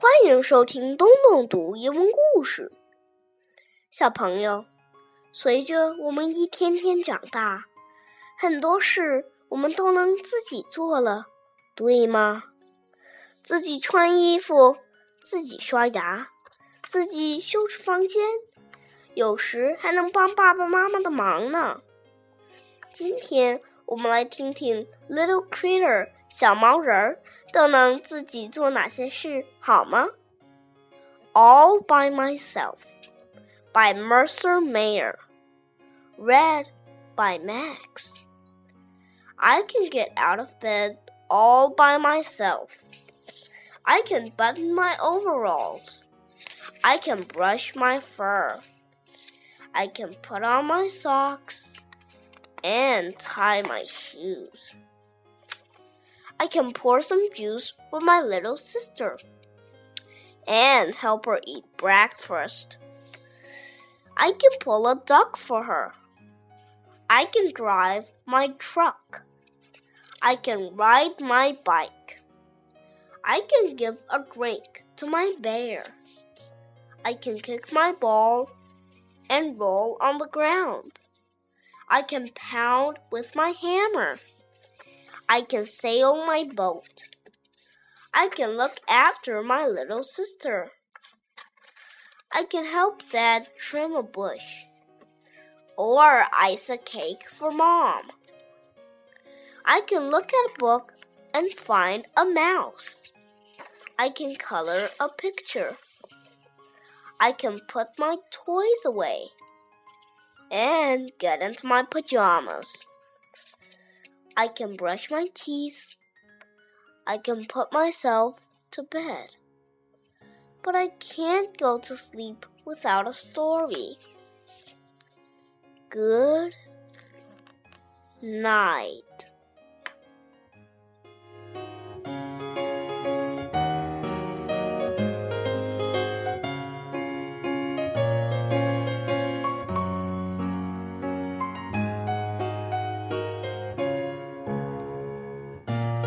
欢迎收听东东读英文故事。小朋友，随着我们一天天长大，很多事我们都能自己做了，对吗？自己穿衣服，自己刷牙，自己收拾房间，有时还能帮爸爸妈妈的忙呢。今天我们来听听 Little Critter 小毛人儿都能自己做哪些事，好吗？All by myself by Mercer Mayer. Read by Max. I can get out of bed all by myself. I can button my overalls. I can brush my fur. I can put on my socks and tie my shoes. I can pour some juice for my little sister and help her eat breakfast. I can pull a duck for her. I can drive my truck. I can ride my bike. I can give a drink to my bear. I can kick my ball and roll on the ground. I can pound with my hammer. I can sail my boat. I can look after my little sister. I can help Dad trim a bush or ice a cake for Mom. I can look at a book and find a mouse. I can color a picture. I can put my toys away and get into my pajamas. I can brush my teeth. I can put myself to bed. But I can't go to sleep without a story. Good night.